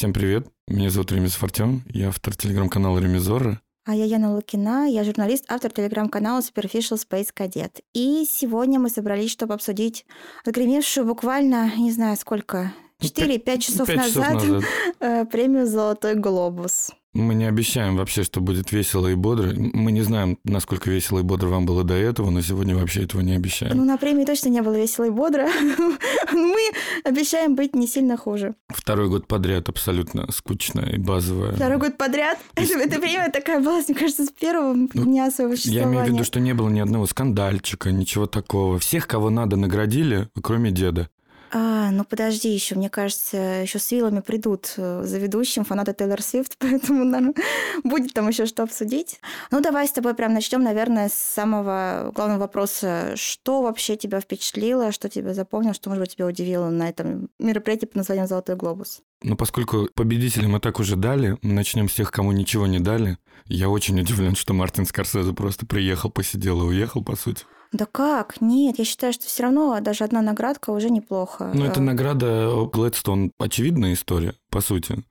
Всем привет, меня зовут Ремис Артем, я автор телеграм-канала Ремизора. А я Яна Лукина, я журналист, автор телеграм-канала Superficial Space Cadet. И сегодня мы собрались, чтобы обсудить отгремевшую буквально, не знаю сколько, 4-5 Ну, часов, часов назад, назад. э, премию «Золотой глобус». Мы не обещаем вообще, что будет весело и бодро. Мы не знаем, насколько весело и бодро вам было до этого, но сегодня вообще этого не обещаем. Ну, на премии точно не было весело и бодро. Мы обещаем быть не сильно хуже. Второй год подряд абсолютно скучная и базовая. Второй год подряд. Эта премия такая была, мне кажется, с первого дня своего Ну, Я существования. имею в виду, что не было ни одного скандальчика, ничего такого. Всех, кого надо, наградили, кроме деда. А, ну подожди еще, мне кажется, еще с вилами придут э, за ведущим фанаты Тейлор Свифт, поэтому, наверное, будет там еще что обсудить. Ну, давай с тобой прям начнем, наверное, с самого главного вопроса. Что вообще тебя впечатлило, что тебя запомнило, что, может быть, тебя удивило на этом мероприятии под названием «Золотой глобус»? Но поскольку победителя мы так уже дали, мы начнем с тех, кому ничего не дали. Я очень удивлен, что Мартин Скорсезе просто приехал, посидел и уехал, по сути. Да как? Нет, я считаю, что все равно даже одна наградка уже неплохо. Ну, это Э, награда Глэдстон. Очевидная история, по сути.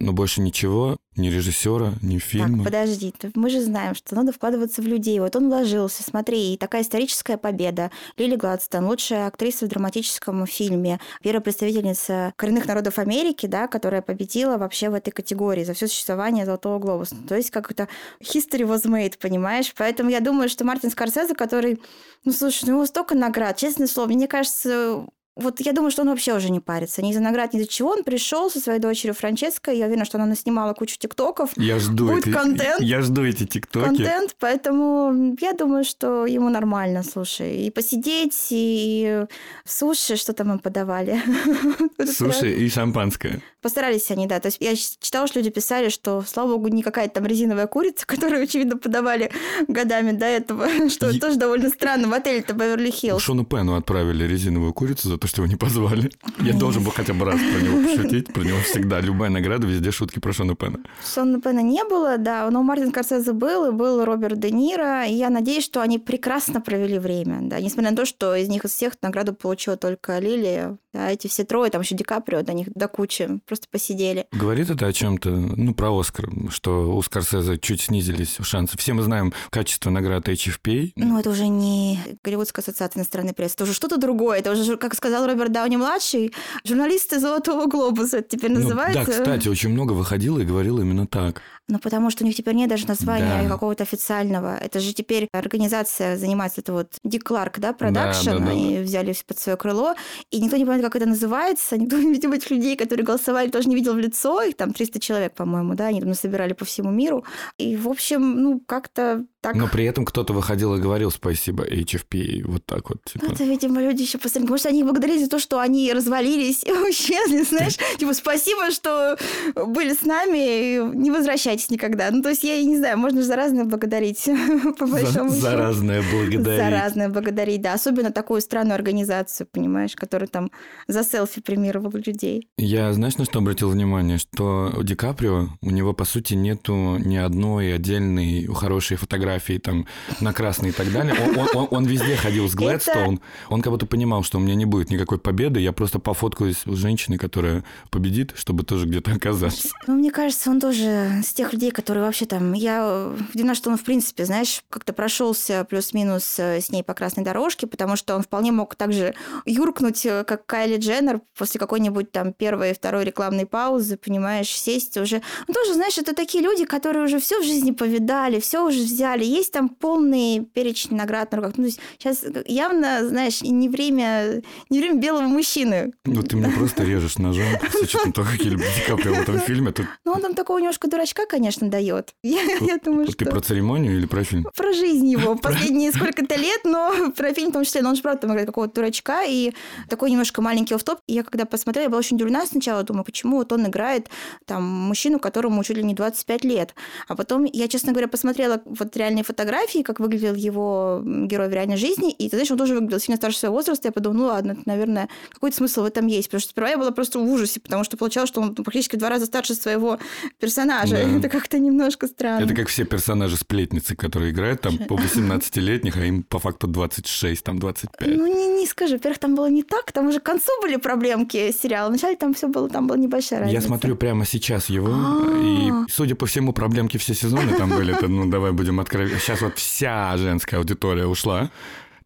Но больше ничего, ни режиссера, ни фильма. Так, подожди, мы же знаем, что надо вкладываться в людей. Вот он вложился, смотри, и такая историческая победа. Лили Гладстон, лучшая актриса в драматическом фильме, первая представительница коренных народов Америки, да, которая победила вообще в этой категории за все существование Золотого глобуса. То есть как это history was made, понимаешь? Поэтому я думаю, что Мартин Скорсезе, который, ну слушай, ну у него столько наград, честное слово, мне кажется, вот я думаю, что он вообще уже не парится. Ни за наград, ни за чего. Он пришел со своей дочерью Франческой. Я уверена, что она наснимала кучу тиктоков. Я жду Будет эти, контент. Я жду эти тиктоки. контент, поэтому я думаю, что ему нормально, слушай. И посидеть, и суши, что там им подавали. Слушай, и шампанское. Постарались они, да. То есть я читала, что люди писали, что, слава богу, не какая-то там резиновая курица, которую, очевидно, подавали годами до этого, что Е- тоже довольно странно в отеле-то Беверли-Хиллз. Шону Пену отправили резиновую курицу за то, что его не позвали. Я должен был хотя бы раз про него пошутить. Про него всегда. Любая награда, везде шутки про Шона Пена. Шона Пена не было, да, но Мартин Скорсезе был, и был Роберт Де Ниро, и я надеюсь, что они прекрасно провели время, да, несмотря на то, что из них из всех награду получила только Лилия, да, эти все трое, там еще Ди Каприо, до них до кучи, просто посидели. Говорит это о чем-то, ну, про Оскар, что у Скорсезе чуть снизились шансы. Все мы знаем качество наград HFPA. Ну, это уже не Голливудская ассоциация иностранной прессы, это уже что-то другое, это уже, как сказал Роберт Дауни-младший, журналисты Золотого глобуса это теперь Ну, называется. да, кстати, очень много выходило и говорило именно так. Ну, потому что у них теперь нет даже названия Да. какого-то официального. Это же теперь организация занимается, это вот Дик Кларк, да, продакшн, да, да, они взяли под свое крыло, и никто не понимает, как это называется, никто, видимо, этих людей, которые голосовали, тоже не видел в лицо, их там 300 человек, по-моему, да, они там собирали по всему миру, и, в общем, ну, как-то так... Но при этом кто-то выходил и говорил спасибо HFPA. Вот так вот. Типа. Это, видимо, люди еще посмотрели. Что они благодарили за то, что они развалились и исчезли, знаешь. Типа, спасибо, что были с нами, не возвращайтесь никогда. Ну, то есть, я не знаю, можно же за разное благодарить, по большому счету. за разное благодарить. За разное благодарить, да. Особенно такую странную организацию, понимаешь, которая там за селфи премировала людей. Я, знаешь, на что обратил внимание? Что у Ди Каприо, у него, по сути, нету ни одной отдельной хорошей фотографии там на красной и так далее. Он, он- он- он везде ходил с Глэдстоун. Он как будто понимал, что у меня не будет никакой победы. Я просто пофоткаюсь с женщиной, которая победит, чтобы тоже где-то оказаться. Ну, мне кажется, он тоже с тех людей, которые вообще там... Я удивлена, что он, в принципе, знаешь, как-то прошелся плюс-минус э, с ней по красной дорожке, потому что он вполне мог также юркнуть, э, как Кайли Дженнер, после какой-нибудь там первой и второй рекламной паузы, понимаешь, сесть уже. Ну, тоже, знаешь, это такие люди, которые уже все в жизни повидали, все уже взяли. Есть там полный перечень наград на руках. Ну, сейчас явно, знаешь, не время, не время белого мужчины. Ну, ты мне просто режешь ножом. С учетом того, как я люблю Ди Каприо в этом фильме. Тут Ну, он там такого немножко дурачка, конечно, дает. Я, я думаю, ты что... про церемонию или про фильм? про жизнь его последние сколько-то лет, но про фильм в том числе. Но он же правда там играет какого-то дурачка и такой немножко маленький офф-топ. Я когда посмотрела, я была очень удивлена сначала, думаю, почему вот он играет там мужчину, которому чуть ли не 25 лет. А потом я, честно говоря, посмотрела вот реально реальные фотографии, как выглядел его герой в реальной жизни, и ты знаешь, он тоже выглядел сильно старше своего возраста. Я подумала, ну ладно, это, наверное, какой-то смысл в этом есть. Потому что сперва я была просто в ужасе, потому что получалось, что он ну, практически в два раза старше своего персонажа. Да. Это как-то немножко странно. Это как все персонажи сплетницы, которые играют там по 18-летних, а им по факту 26, там 25. Ну, не, не скажи. Во-первых, там было не так, там уже к концу были проблемки сериала. Вначале там все было, там была небольшая разница. Я смотрю прямо сейчас его, и, а. судя по всему, проблемки все сезоны там были. Ну, давай будем откровенны. Сейчас вот вся женская аудитория ушла.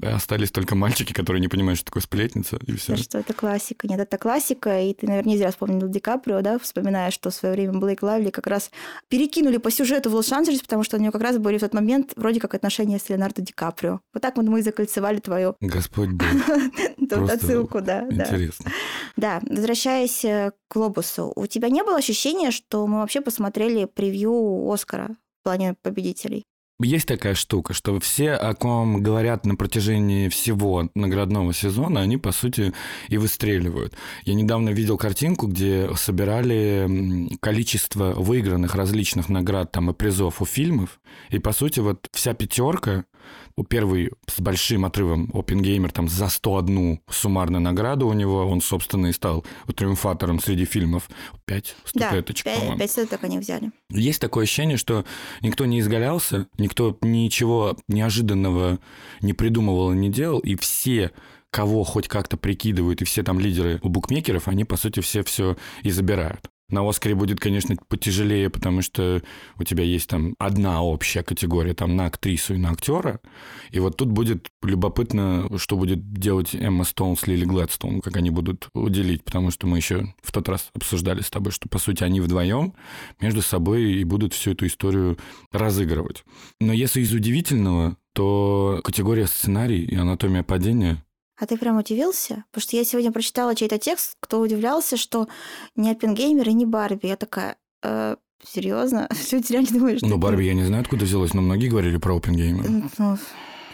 Остались только мальчики, которые не понимают, что такое сплетница, и все. Что это классика. Нет, это классика, и ты, наверное, не зря вспомнил Ди Каприо, да, вспоминая, что в свое время Блейк Лайвли как раз перекинули по сюжету в Лос-Анджелес, потому что у него как раз были в тот момент вроде как отношения с Леонардо Ди Каприо. Вот так вот мы и закольцевали твою... Господь Бог. Отсылку, да. Интересно. Да, возвращаясь э, к Глобусу, у тебя не было ощущения, что мы вообще посмотрели превью Оскара в плане победителей? Есть такая штука, что все, о ком говорят на протяжении всего наградного сезона, они, по сути, и выстреливают. Я недавно видел картинку, где собирали количество выигранных различных наград там и призов у фильмов, и, по сути, вот вся пятерка Первый с большим отрывом Опенгеймер там за 101 суммарную награду у него, он, собственно, и стал триумфатором среди фильмов. Пять статуэточек, да, по-моему. пять статуэток они взяли. Есть такое ощущение, что никто не изгалялся, никто ничего неожиданного не придумывал и не делал, и все кого хоть как-то прикидывают, и все там лидеры у букмекеров, они, по сути, все все и забирают. На Оскаре будет, конечно, потяжелее, потому что у тебя есть там одна общая категория там на актрису и на актера. И вот тут будет любопытно, что будет делать Эмма Стоун с Лили Гладстоун, как они будут уделить, потому что мы еще в тот раз обсуждали с тобой, что, по сути, они вдвоем между собой и будут всю эту историю разыгрывать. Но если из удивительного, то категория сценарий и анатомия падения а ты прям удивился? Потому что я сегодня прочитала чей-то текст, кто удивлялся, что не Оппенгеймер и не Барби. Я такая, э, серьезно? Люди реально думают, что... Ну, Барби я не знаю, откуда взялась, но многие говорили про Оппенгеймера. Ну,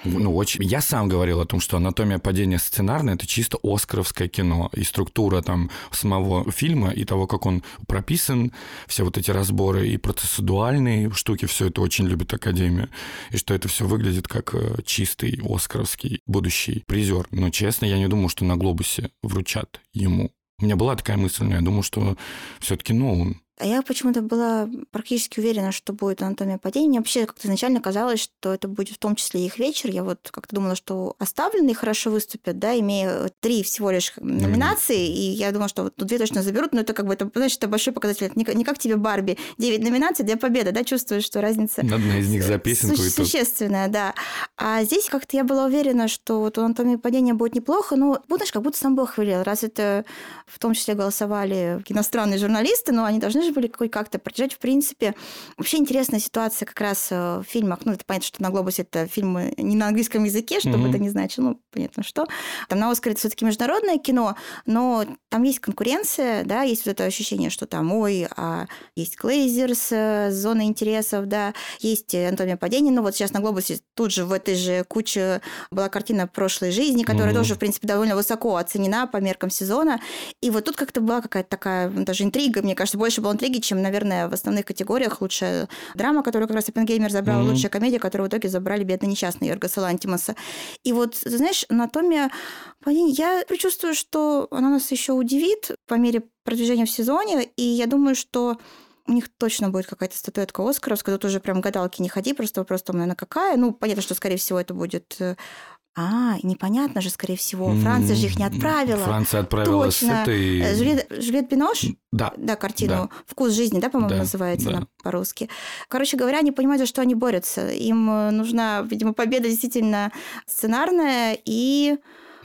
ну, очень. Я сам говорил о том, что анатомия падения сценарная это чисто оскаровское кино. И структура там самого фильма, и того, как он прописан, все вот эти разборы и процессуальные штуки, все это очень любит Академия. И что это все выглядит как э, чистый оскаровский будущий призер. Но честно, я не думаю, что на глобусе вручат ему. У меня была такая мысль, но я думаю, что все-таки Нолан а я почему-то была практически уверена, что будет анатомия падения. Мне вообще как-то изначально казалось, что это будет в том числе их вечер. Я вот как-то думала, что оставленные хорошо выступят, да, имея три всего лишь номинации. Mm-hmm. И я думала, что вот две точно заберут, но это как бы, это, знаешь, это большой показатель. Это не, не как тебе Барби. Девять номинаций для победы, да, чувствуешь, что разница... Одна из них за песенку. Су- существенная, да. А здесь как-то я была уверена, что вот у анатомии падения будет неплохо, но, знаешь, как будто сам Бог велел. Раз это в том числе голосовали иностранные журналисты, но они должны же были как-то продержать. В принципе, вообще интересная ситуация как раз э, в фильмах. Ну, это понятно, что на «Глобусе» это фильмы не на английском языке, чтобы mm-hmm. это не значило. Ну, понятно, что. Там на «Оскаре» это все таки международное кино, но там есть конкуренция, да, есть вот это ощущение, что там, ой, а есть Глейзерс, э, зона интересов, да, есть «Анатомия падения». Ну, вот сейчас на «Глобусе» тут же в этой же куче была картина прошлой жизни, которая mm-hmm. тоже, в принципе, довольно высоко оценена по меркам сезона. И вот тут как-то была какая-то такая даже интрига, мне кажется, больше было интриги, чем, наверное, в основных категориях. Лучшая драма, которую как раз Оппенгеймер забрал, mm-hmm. лучшая комедия, которую в итоге забрали бедный несчастный Йоргаса Лантимаса. И вот, ты знаешь, анатомия я предчувствую, что она нас еще удивит по мере продвижения в сезоне, и я думаю, что у них точно будет какая-то статуэтка Оскаровская. Тут уже прям гадалки не ходи, просто вопрос там, наверное, какая. Ну, понятно, что, скорее всего, это будет э, а, непонятно же, скорее всего. Франция же их не отправила. Франция отправила Точно. с этой... Жюлет Бинош? Да. Да, картину да. «Вкус жизни», да, по-моему, да, называется да. по-русски. Короче говоря, они понимают, за что они борются. Им э, нужна, видимо, победа действительно сценарная и...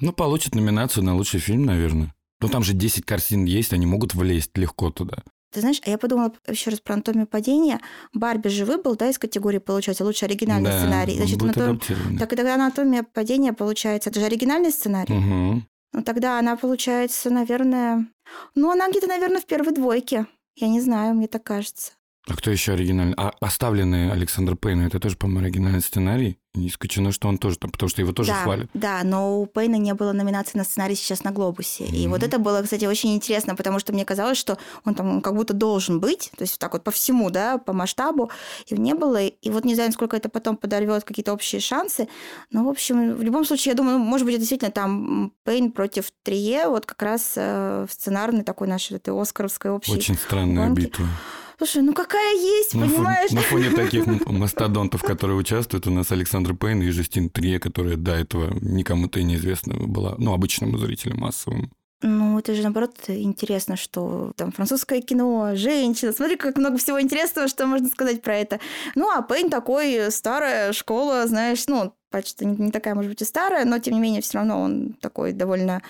Ну, получат номинацию на лучший фильм, наверное. Ну, там же 10 картин есть, они могут влезть легко туда. Ты знаешь, а я подумала еще раз про анатомию падения. Барби же выбыл, да, из категории, получается, лучший оригинальный да, сценарий. Значит, анатом... Так тогда анатомия падения получается. Это же оригинальный сценарий. Угу. Ну, тогда она получается, наверное... Ну, она где-то, наверное, в первой двойке. Я не знаю, мне так кажется. А кто еще оригинальный? А оставленный Александр Пейн, это тоже, по-моему, оригинальный сценарий? Не исключено, что он тоже там, потому что его тоже да, хвалят. Да, но у Пейна не было номинации на сценарий сейчас на Глобусе. Mm-hmm. И вот это было, кстати, очень интересно, потому что мне казалось, что он там как будто должен быть, то есть так вот по всему, да, по масштабу, его не было. И вот не знаю, насколько это потом подорвет какие-то общие шансы. Но, в общем, в любом случае, я думаю, может быть, действительно там Пейн против Трие, вот как раз э, в сценарной такой нашей этой оскаровской общей Очень странная гонке. битва. Слушай, ну какая есть, На понимаешь? На фоне таких мастодонтов, которые участвуют, у нас Александр Пейн и Жюстин Трие, которая до этого никому-то и неизвестна была, ну, обычному зрителю массовому. Ну, это же, наоборот, интересно, что там французское кино, женщина. Смотри, как много всего интересного, что можно сказать про это. Ну, а Пейн такой старая школа, знаешь, ну, почти не такая, может быть, и старая, но, тем не менее, все равно он такой довольно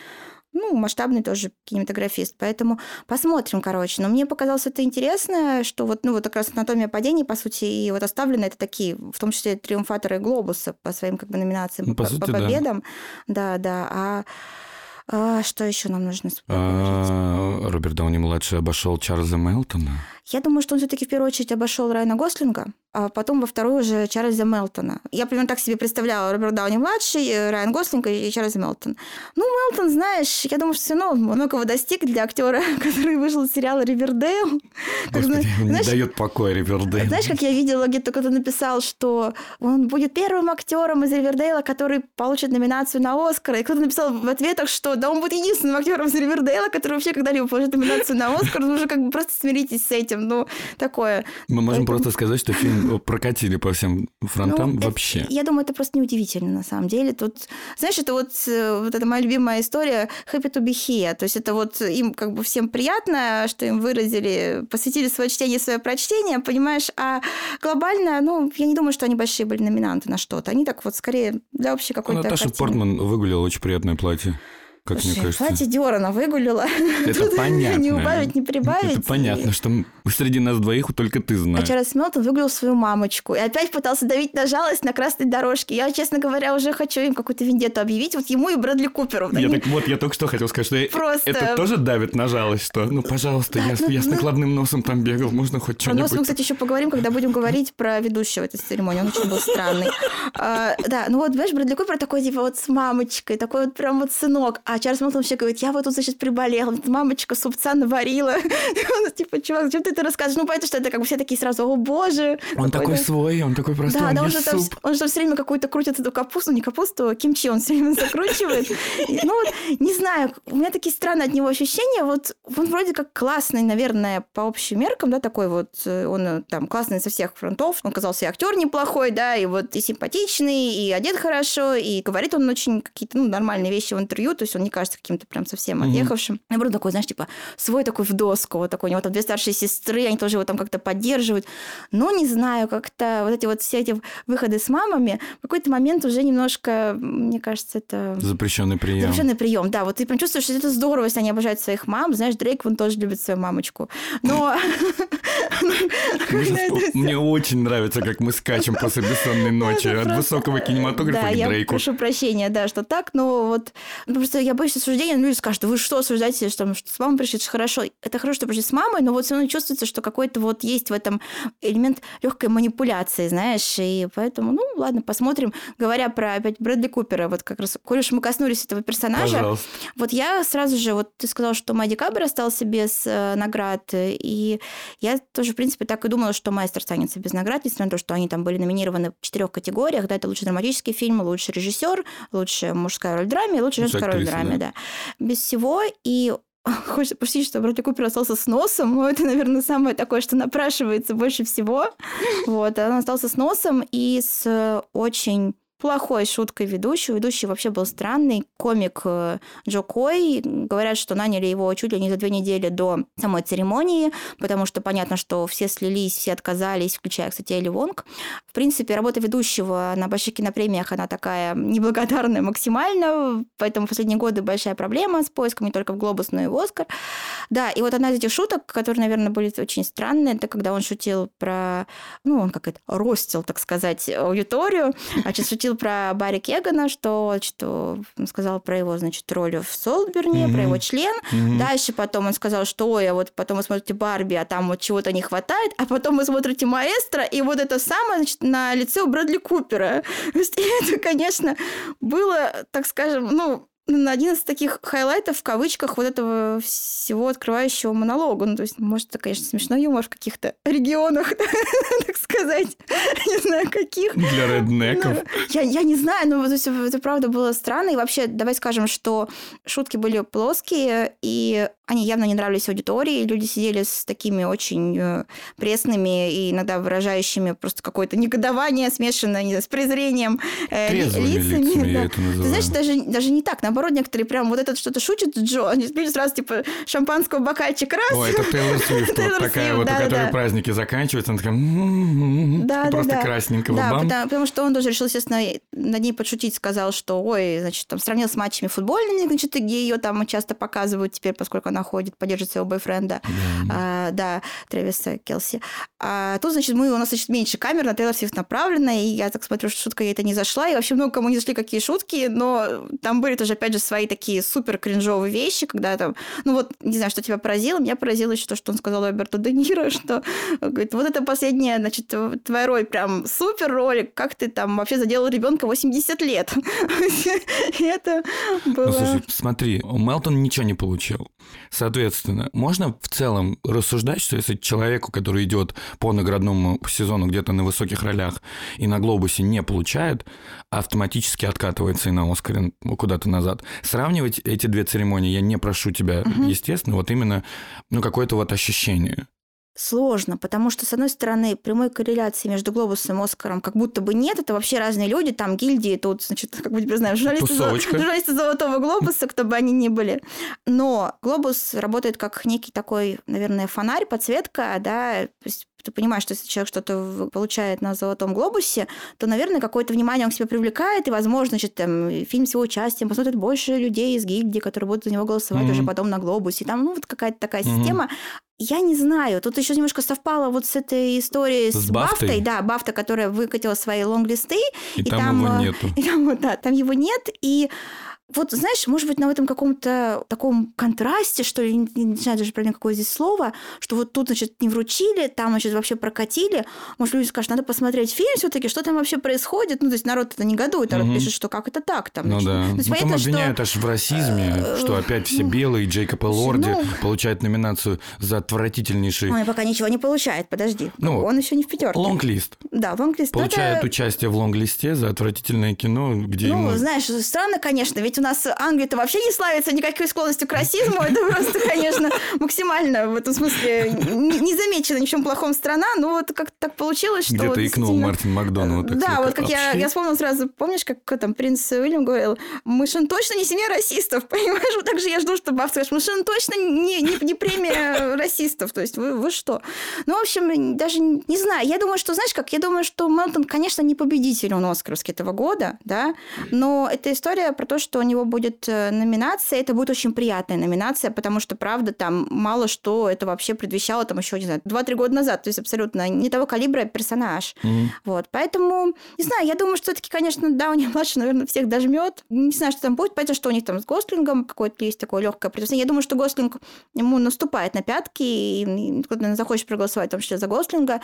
ну, масштабный тоже кинематографист. Поэтому посмотрим, короче. Но мне показалось это интересно, что вот, ну, вот как раз анатомия падений, по сути, и вот оставлены это такие, в том числе триумфаторы Глобуса по своим как бы номинациям, Ну, по по, сути, по да. победам. Да, да. А, а что еще нам нужно вспомнить? А, Роберт Дауни младший обошел Чарльза Мелтона. Я думаю, что он все-таки в первую очередь обошел Райана Гослинга, а потом во вторую уже Чарльза Мелтона. Я примерно так себе представляла Роберт Дауни младший, э, Райан Гослинг и Чарльз Мелтон. Ну, Мелтон, знаешь, я думаю, что все равно многого достиг для актера, который вышел из сериала Ривердейл. Господи, знаешь, не дает покоя Ривердейл. знаешь, как я видела, где-то кто-то написал, что он будет первым актером из Ривердейла, который получит номинацию на Оскар. И кто-то написал в ответах, что да, он будет единственным актером из Ривердейла, который вообще когда-либо получит номинацию на Оскар. Ну, уже как бы просто смиритесь с этим. Ну, такое. Мы можем Поэтому- просто сказать, что фильм прокатили по всем фронтам Ну, это- вообще. я думаю, это просто неудивительно на самом деле. Тут, знаешь, это вот, э, вот эта моя любимая история happy to be here. То есть это вот им как бы всем приятно, что им выразили, посвятили свое чтение, свое прочтение, понимаешь? А глобально, ну, я не думаю, что они большие были номинанты на что-то. Они так вот скорее для общей Ну, какой-то Наташа картины. Портман выгулила очень приятное платье, как мне Слушай, кажется. Платье Диора она выгулила. Это Тут понятно. Не убавить, не прибавить. Это понятно, что среди нас двоих только ты А знаешь. Чарльз Мелтон выгулил свою мамочку и опять пытался давить на жалость на красной дорожке. Я, честно говоря, уже хочу им какую-то вендетту объявить. Вот ему и Брэдли Куперу. Я так вот, я только что хотел сказать, что я- Просто- это тоже давит на жалость, что, ну, пожалуйста, я, с- ну, я с ну. накладным носом там бегал, можно хоть Про нос мы, что-нибудь. кстати, еще поговорим, когда будем говорить про ведущего этой церемонии. Он очень был странный. А, да, ну вот, знаешь, Брэдли Купер такой, типа, вот с мамочкой, такой вот прям вот сынок. А Чарльз Мелтон вообще говорит, я вот тут, значит, приболел, мамочка супца наварила. Он, типа, чувак, зачем ты это рассказываешь? Ну, понятно, что это как бы все такие сразу, о боже. Он такой свой, он такой простой, Да, он да, он же, там, он же все время какую-то крутит эту капусту, не капусту, а кимчи он все время закручивает. Ну вот, не знаю, у меня такие странные от него ощущения. Вот он вроде как классный, наверное, по общим меркам, да, такой вот, э, он э, там классный со всех фронтов. Он казался и актер неплохой, да, и вот и симпатичный, и одет хорошо, и говорит он очень какие-то, ну, нормальные вещи в интервью, то есть он не кажется каким-то прям совсем Мгм. отъехавшим. Наоборот, такой, знаешь, типа, свой такой в доску, вот такой, у него там две старшие сестры, они тоже его там как-то поддерживают. Но не знаю, как-то вот эти вот все эти выходы с мамами в какой-то момент уже немножко, мне кажется, это... Запрещенный прием. Запрещенный прием, да. Вот ты прям чувствуешь, что это здорово, если они обожают своих мам. Знаешь, Дрейк, он тоже любит свою мамочку. Но... Мне очень нравится, как мы скачем после бессонной ночи от высокого кинематографа Да, к я Дрейку. прошу прощения, да, что так, но вот ну, просто я боюсь осуждения, люди скажут, вы что осуждаете, что, что с мамой пришли, это хорошо. Это хорошо, что пришли с мамой, но вот все равно чувствуется, что какой-то вот есть в этом элемент легкой манипуляции, знаешь, и поэтому, ну, ладно, посмотрим. Говоря про опять Брэдли Купера, вот как раз, коль уж мы коснулись этого персонажа, Пожалуйста. вот я сразу же, вот ты сказал, что Мади Кабр остался без э, наград, и я тоже, в принципе, так и думала, что Майстер останется без наград, несмотря на то, что они там были номинированы в четырех категориях, да, это лучший драматический фильм, лучший режиссер, лучшая мужская роль в драме лучшая женская роль в актриса, драме, да. Без всего, и Хочется пошутить, что Брэдли Купер остался с носом, но это, наверное, самое такое, что напрашивается больше всего. Вот, он остался с носом и с э, очень плохой шуткой ведущего. Ведущий вообще был странный. Комик э, Джо Кой. Говорят, что наняли его чуть ли не за две недели до самой церемонии, потому что понятно, что все слились, все отказались, включая, кстати, Элли Вонг. В принципе, работа ведущего на больших кинопремиях, она такая неблагодарная максимально, поэтому в последние годы большая проблема с поиском не только в «Глобус», но и в «Оскар». Да, и вот одна из этих шуток, которые, наверное, были очень странные, это когда он шутил про, ну, он как это, ростил, так сказать, аудиторию, а сейчас шутил шутил про Барри Кегана, что, что он сказал про его, значит, роль в Солдберне, mm-hmm. про его член. Mm-hmm. Дальше потом он сказал, что ой, а вот потом вы смотрите Барби, а там вот чего-то не хватает, а потом вы смотрите Маэстро, и вот это самое значит, на лице у Брэдли Купера. То есть это, конечно, было, так скажем, ну, один из таких хайлайтов в кавычках вот этого всего открывающего монолога. Ну, то есть, может, это, конечно, смешной юмор в каких-то регионах, так сказать. Не знаю, каких. Для реднеков. Я, я не знаю, но это, это правда было странно. И вообще, давай скажем, что шутки были плоские, и они явно не нравились аудитории. Люди сидели с такими очень э, пресными и иногда выражающими просто какое-то негодование, смешанное знаю, с презрением э, лицами. лицами да. Ты знаешь, даже, даже не так. Наоборот, некоторые прям вот этот что-то шутит Джо, они люди сразу типа шампанского бокальчик раз. Ой, это Тейлор Свифт, вот такая вот, у которой праздники заканчиваются, она такая просто красненького. Да, потому что он тоже решил, естественно, над ней подшутить, сказал, что, ой, значит, там сравнил с матчами футбольными, значит, где ее там часто показывают теперь, поскольку она ходит, поддерживает своего бойфренда, а, да, Трэвиса Келси. А тут, значит, мы, у нас, значит, меньше камер на Тейлор Свифт направлена, и я так смотрю, что шутка ей это не зашла, и вообще много кому не зашли какие шутки, но там были тоже, опять же, свои такие супер кринжовые вещи, когда там, ну вот, не знаю, что тебя поразило, меня поразило еще то, что он сказал Роберту Де Ниро, что говорит, вот это последняя, значит, твоя роль прям супер ролик, как ты там вообще заделал ребенка 80 лет. Это было... Ну, слушай, смотри, Мелтон ничего не получил. Соответственно, можно в целом рассуждать, что если человеку, который идет по наградному сезону где-то на высоких ролях и на глобусе не получает, автоматически откатывается и на Оскаре куда-то назад. Сравнивать эти две церемонии я не прошу тебя, угу. естественно, вот именно ну, какое-то вот ощущение. Сложно, потому что, с одной стороны, прямой корреляции между Глобусом и Оскаром как будто бы нет, это вообще разные люди, там гильдии, тут, значит, как бы теперь знаем, журналисты, журналисты Золотого Глобуса, кто бы они ни были. Но Глобус работает как некий такой, наверное, фонарь, подсветка, да, то есть ты понимаешь, что если человек что-то получает на Золотом Глобусе, то, наверное, какое-то внимание он к себе привлекает, и, возможно, значит, там, фильм с его участием посмотрит больше людей из гильдии, которые будут за него голосовать mm-hmm. уже потом на Глобусе. Там, ну, вот какая-то такая mm-hmm. система. Я не знаю, тут еще немножко совпало вот с этой историей с, с Бафтой. Бафтой, да, Бафта, которая выкатила свои лонглисты. И, и там, там его э, нету. И там, да, там его нет, и вот, знаешь, может быть, на этом каком-то таком контрасте, что ли, не, не знаю даже правильно, какое здесь слово, что вот тут, значит, не вручили, там, значит, вообще прокатили. Может, люди скажут, надо посмотреть фильм все таки что там вообще происходит. Ну, то есть народ это негодует, народ угу. пишет, что как это так там. Ну, да. То есть, ну, там обвиняют что... аж в расизме, э, что опять все ну, белые, Джейкоб Лорди ну, получает номинацию за отвратительнейший... Он пока ничего не получает, подожди. Ну, он еще не в пятерке. Лонглист. Да, лонглист. Получает это... участие в лонглисте за отвратительное кино, где Ну, ему... знаешь, странно, конечно, ведь у нас Англия-то вообще не славится никакой склонностью к расизму. Это просто, конечно, максимально в этом смысле не замечена ни в чем плохом страна. Но вот как так получилось, что... Где-то икнул Мартин Макдональд. Вот да, вот как я, я вспомнила сразу, помнишь, как там принц Уильям говорил, мы же точно не семья расистов, понимаешь? Вот так же я жду, что Баф скажет, мы же точно не, не, не премия расистов. То есть вы, вы что? Ну, в общем, даже не знаю. Я думаю, что, знаешь как, я думаю, что Мелтон, конечно, не победитель он Оскаровский этого года, да, но это история про то, что у него будет э, номинация, это будет очень приятная номинация, потому что, правда, там мало что это вообще предвещало, там еще, не знаю, 2-3 года назад, то есть абсолютно не того калибра персонаж. Mm-hmm. Вот, поэтому, не знаю, я думаю, что все-таки, конечно, да, у него младший, наверное, всех дожмет. Не знаю, что там будет, понятно, что у них там с Гослингом какое-то есть такое легкое предпочтение. Я думаю, что Гослинг ему наступает на пятки, и кто-то захочет проголосовать, в том числе за Гослинга.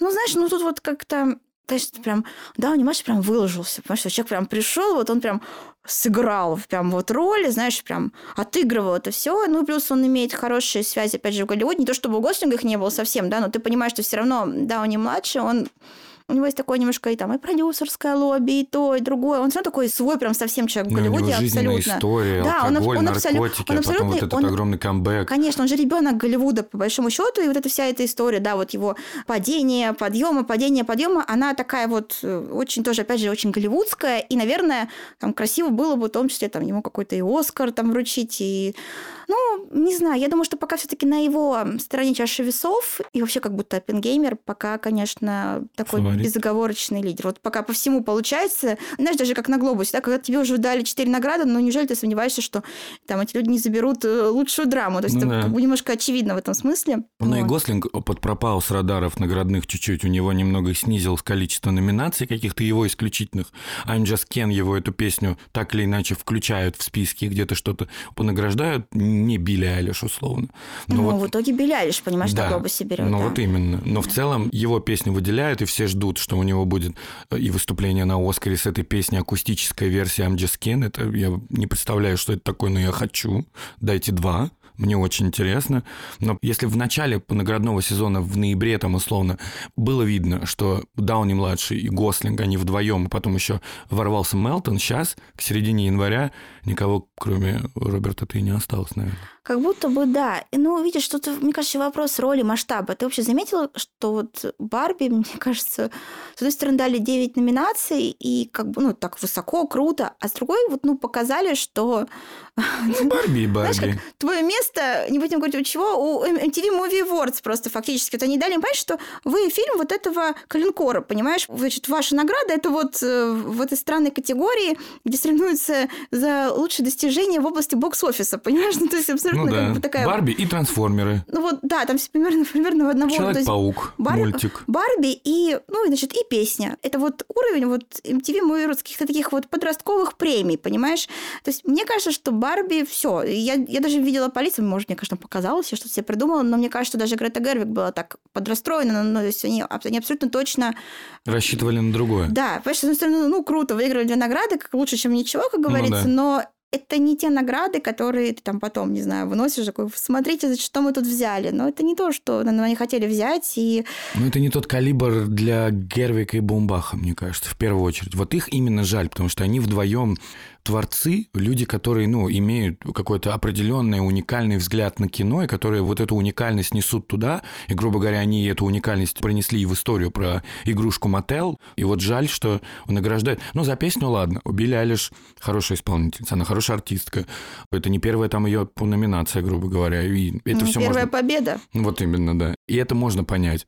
Ну, знаешь, ну тут вот как-то то есть прям, да, него прям выложился, потому что человек прям пришел, вот он прям сыграл прям вот роль, знаешь, прям отыгрывал это все. Ну, плюс он имеет хорошие связи, опять же, в Голливуде. Не то, чтобы у Гослинга их не было совсем, да, но ты понимаешь, что все равно, да, он не младший, он у него есть такое немножко и там и продюсерское лобби, и то, и другое. Он все такой свой прям совсем человек в Голливуде, ну, абсолютно. история, да, алкоголь, он, он наркотики, он, он а потом вот этот он, огромный камбэк. Конечно, он же ребенок Голливуда, по большому счету, и вот эта вся эта история, да, вот его падение, подъема, падение, подъема, она такая вот э, очень тоже, опять же, очень голливудская, и, наверное, там красиво было бы в том числе там ему какой-то и Оскар там вручить, и Ну, не знаю, я думаю, что пока все-таки на его стороне чаши весов, и вообще как будто Оппенгеймер пока, конечно, такой Фаворит. безоговорочный лидер. Вот пока по всему получается, знаешь, даже как на глобусе, да, когда тебе уже дали четыре награды, но неужели ты сомневаешься, что там эти люди не заберут э, лучшую драму? То есть ну, это да. как бы немножко очевидно в этом смысле. Ну вот. и Гослинг подпропал с радаров наградных чуть-чуть, у него немного снизилось количество номинаций каких-то его исключительных. I'm Just Ken его эту песню так или иначе включают в списки, где-то что-то понаграждают, не Билли Айлиш условно. Но ну, вот... в итоге Билли Айлиш, понимаешь, да, на глобусе берет. Ну да. вот именно. Но в целом его песню выделяют, и все ждут, что у него будет э, и выступление на Оскаре с этой песней, акустическая версия I'm Just Ken. Это я не представляю, что это такое, но я хочу. Дайте два мне очень интересно. Но если в начале наградного сезона, в ноябре там условно, было видно, что Дауни-младший и Гослинг, они вдвоем, и потом еще ворвался Мелтон, сейчас, к середине января, никого, кроме Роберта, ты не осталось, наверное. Как будто бы да. Ну, видишь, тут, мне кажется, вопрос роли масштаба. Ты вообще заметила, что вот Барби, мне кажется, с одной стороны дали 9 номинаций, и как бы, ну, так высоко, круто, а с другой вот, ну, показали, что... Ну, Барби и Барби. Знаешь, как твое место, не будем говорить у чего, у MTV Movie Awards просто фактически. Вот они дали им понять, что вы фильм вот этого Калинкора, понимаешь? Значит, ваша награда это вот э, в этой странной категории, где соревнуются за лучшие достижения в области бокс-офиса, понимаешь? Ну, то есть абсолютно ну, да. как бы такая... Барби и трансформеры. Ну вот, да, там все примерно, примерно в одного... Человек-паук, Бар... мультик. Барби и, ну, значит, и песня. Это вот уровень вот MTV Movies каких-то таких вот подростковых премий, понимаешь? То есть мне кажется, что Барби все. Я, я даже видела полицию, может, мне, конечно, показалось, я что-то себе придумала, но мне кажется, что даже Грета Гервик была так подрастроена, но, но то есть они, они абсолютно точно... Рассчитывали на другое. Да, одной стороны, ну, круто, выиграли две награды, как лучше, чем ничего, как ну говорится, ну, да. но это не те награды, которые ты там потом, не знаю, выносишь такой, смотрите, что мы тут взяли. Но это не то, что они хотели взять. И... Ну, это не тот калибр для Гервика и Бомбаха, мне кажется, в первую очередь. Вот их именно жаль, потому что они вдвоем творцы, люди, которые, ну, имеют какой-то определенный уникальный взгляд на кино, и которые вот эту уникальность несут туда, и, грубо говоря, они эту уникальность принесли и в историю про игрушку Мотел, и вот жаль, что он награждает. Ну, за песню, ладно, у Билли Айлиш хорошая исполнительница, она хорошая артистка. Это не первая там ее номинация, грубо говоря, и это не все первая можно... победа. Вот именно, да. И это можно понять.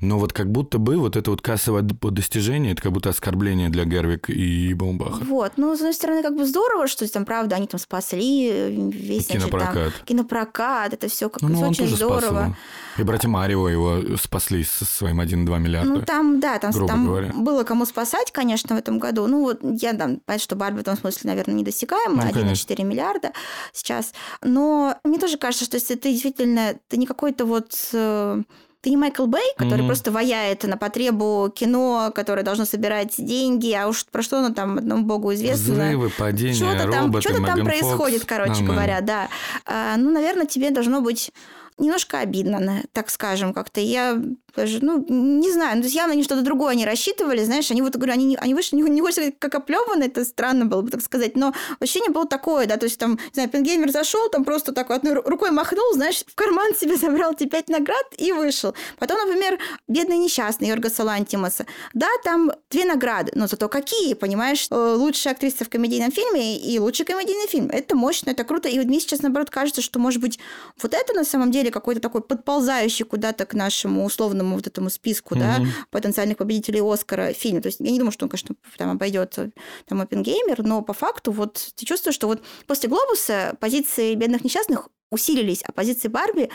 Но вот как будто бы вот это вот кассовое достижение, это как будто оскорбление для Гервик и Баумбаха. Вот, ну, с одной стороны, как бы здорово, что там, правда, они там спасли э, весь, кинопрокат. Значит, там, кинопрокат, это все как ну, ну, очень здорово. И братья Марио его спасли со своим 1,2 миллиарда. Ну, там, да, там, там говоря. было кому спасать, конечно, в этом году. Ну, вот я там, понятно, что Барби в этом смысле, наверное, недосягаема, ну, 1,4 миллиарда сейчас. Но мне тоже кажется, что если ты действительно, ты не какой-то вот э, ты не Майкл Бэй, который mm-hmm. просто ваяет на потребу кино, которое должно собирать деньги, а уж про что оно там одному богу известно. Взрывы, падения, что-то там, роботы, что-то там происходит, короче Нормально. говоря, да. А, ну, наверное, тебе должно быть немножко обидно, так скажем, как-то. Я даже, ну, не знаю, ну, то есть явно они что-то другое не рассчитывали, знаешь, они вот, говорю, они, они вышли, не, не вышли как оплеваны, это странно было бы так сказать, но ощущение было такое, да, то есть там, не знаю, Пенгеймер зашел, там просто такой одной рукой махнул, знаешь, в карман себе забрал те пять наград и вышел. Потом, например, бедный несчастный Йорга Салантимаса. Да, там две награды, но зато какие, понимаешь, э, лучшая актриса в комедийном фильме и лучший комедийный фильм. Это мощно, это круто, и вот мне сейчас, наоборот, кажется, что, может быть, вот это на самом деле какой-то такой подползающий куда-то к нашему условному вот этому списку, mm-hmm. да, потенциальных победителей Оскара фильм. То есть я не думаю, что он, конечно, там обойдет там Оппенгеймер, но по факту вот ты чувствуешь, что вот после «Глобуса» позиции бедных несчастных усилились, а позиции Барби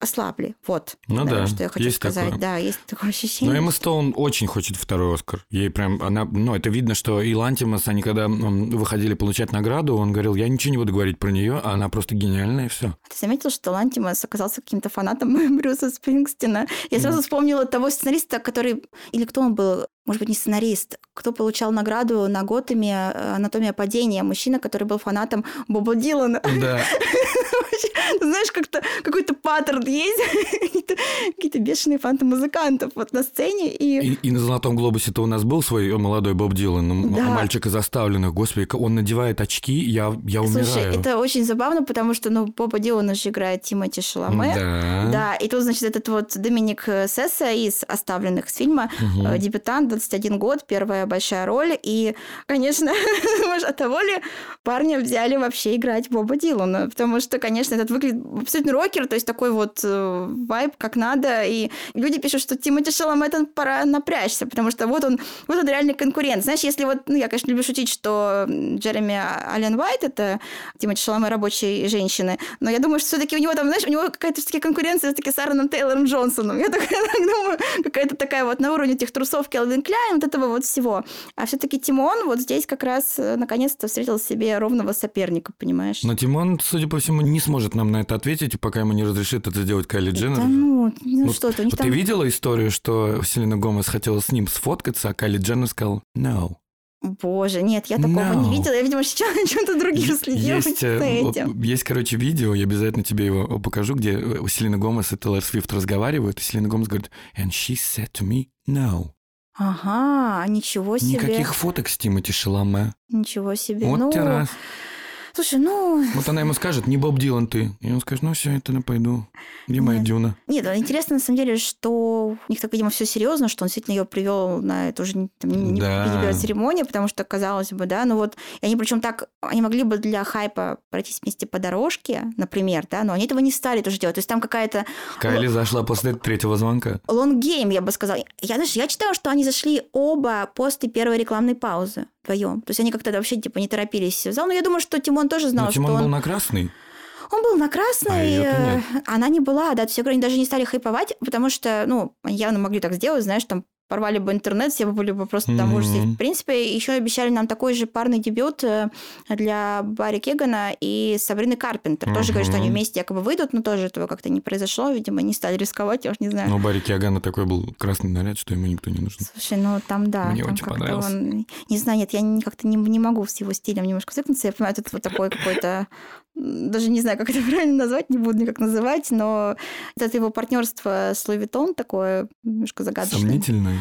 ослабли. Вот. Ну наверное, да, что я хочу есть сказать. Такое. Да, есть такое ощущение. Но Эмма Стоун очень хочет второй Оскар. Ей прям, она, ну, это видно, что и Лантимас, они когда выходили получать награду, он говорил, я ничего не буду говорить про нее, а она просто гениальная, и все. Ты заметил, что Лантимас оказался каким-то фанатом Брюса Спрингстина? Я сразу mm. вспомнила того сценариста, который, или кто он был, может быть, не сценарист, кто получал награду на Готэме э, «Анатомия падения», мужчина, который был фанатом Боба Дилана. Да. Знаешь, как-то какой-то паттерн есть, какие-то бешеные фанты музыкантов вот на сцене. И... И, и на «Золотом глобусе»-то у нас был свой молодой Боб Дилан, да. мальчик из оставленных. Господи, он надевает очки, я, я умираю. Слушай, это очень забавно, потому что, ну, Боба Дилана же играет Тимоти Шаломе. Да. Да, и тут, значит, этот вот Доминик Сесса из «Оставленных» с фильма, угу. дебютант, 21 год, первая большая роль. И, конечно, от того ли парня взяли вообще играть Боба Дилана. Потому что, конечно, этот выглядит абсолютно рокер, то есть такой вот э, вайб, как надо, и люди пишут, что Тимоти Шаломе пора напрячься, потому что вот он, вот он реальный конкурент. Знаешь, если вот, ну, я, конечно, люблю шутить, что Джереми Аллен Уайт — это Тимоти Шаломе рабочей женщины, но я думаю, что все таки у него там, знаешь, у него какая-то все-таки конкуренция все-таки с Аароном Тейлором Джонсоном. Я так, думаю, какая-то такая вот на уровне этих трусов Келвин Кляйн, вот этого вот всего. А все-таки Тимон вот здесь как раз э, наконец-то встретил себе ровного соперника, понимаешь? Но Тимон, судя по всему, не сможет нам на это ответить, пока ему не разрешит это сделать Кайли Дженнер. Да ну, ну вот, что-то. Вот там... ты видела историю, что Селена Гомес хотела с ним сфоткаться, а Кайли Дженнер сказал «no». Боже, нет, я такого no. не видела. Я, видимо, сейчас чем-то другим следила есть, э, этим. Есть, короче, видео, я обязательно тебе его покажу, где Селена Гомес и Тейлор Свифт разговаривают, и Селена Гомес говорит «and she said to me no». Ага, ничего себе. Никаких фоток с Тимати Шаломе. Ничего себе. Вот ну, раз. Слушай, ну... Вот она ему скажет, не Боб Дилан ты. И он скажет, ну все, я пойду. Где моя дюна? Нет, интересно на самом деле, что у них так, видимо, все серьезно, что он действительно ее привел на эту же там, не, да. не церемонию, потому что, казалось бы, да, ну вот, и они причем так, они могли бы для хайпа пройтись вместе по дорожке, например, да, но они этого не стали тоже делать. То есть там какая-то... Кайли зашла после третьего звонка. Лонгейм, я бы сказала. Я, знаешь, я читала, что они зашли оба после первой рекламной паузы вдвоем. То есть они как-то вообще типа не торопились в зал. Но я думаю, что Тимон тоже знал, Но Тимон что он... был на красный. Он был на красной, а она не была, да, то есть они даже не стали хайповать, потому что, ну, явно могли так сделать, знаешь, там порвали бы интернет, все бы были бы просто там mm-hmm. ужасы. В принципе, еще обещали нам такой же парный дебют э, для Барри Кегана и Сабрины Карпентер. Mm-hmm. Тоже говорят, что они вместе якобы выйдут, но тоже этого как-то не произошло. Видимо, не стали рисковать, я уж не знаю. Но у Барри Кегана такой был красный наряд, что ему никто не нужен. Слушай, ну там да. Мне там очень понравился. Он... Не знаю, нет, я как-то не, не могу с его стилем немножко свыкнуться. Я понимаю, это вот такой какой-то даже не знаю, как это правильно назвать, не буду никак называть, но это его партнерство с Vuitton такое немножко загадочное. Сомнительное.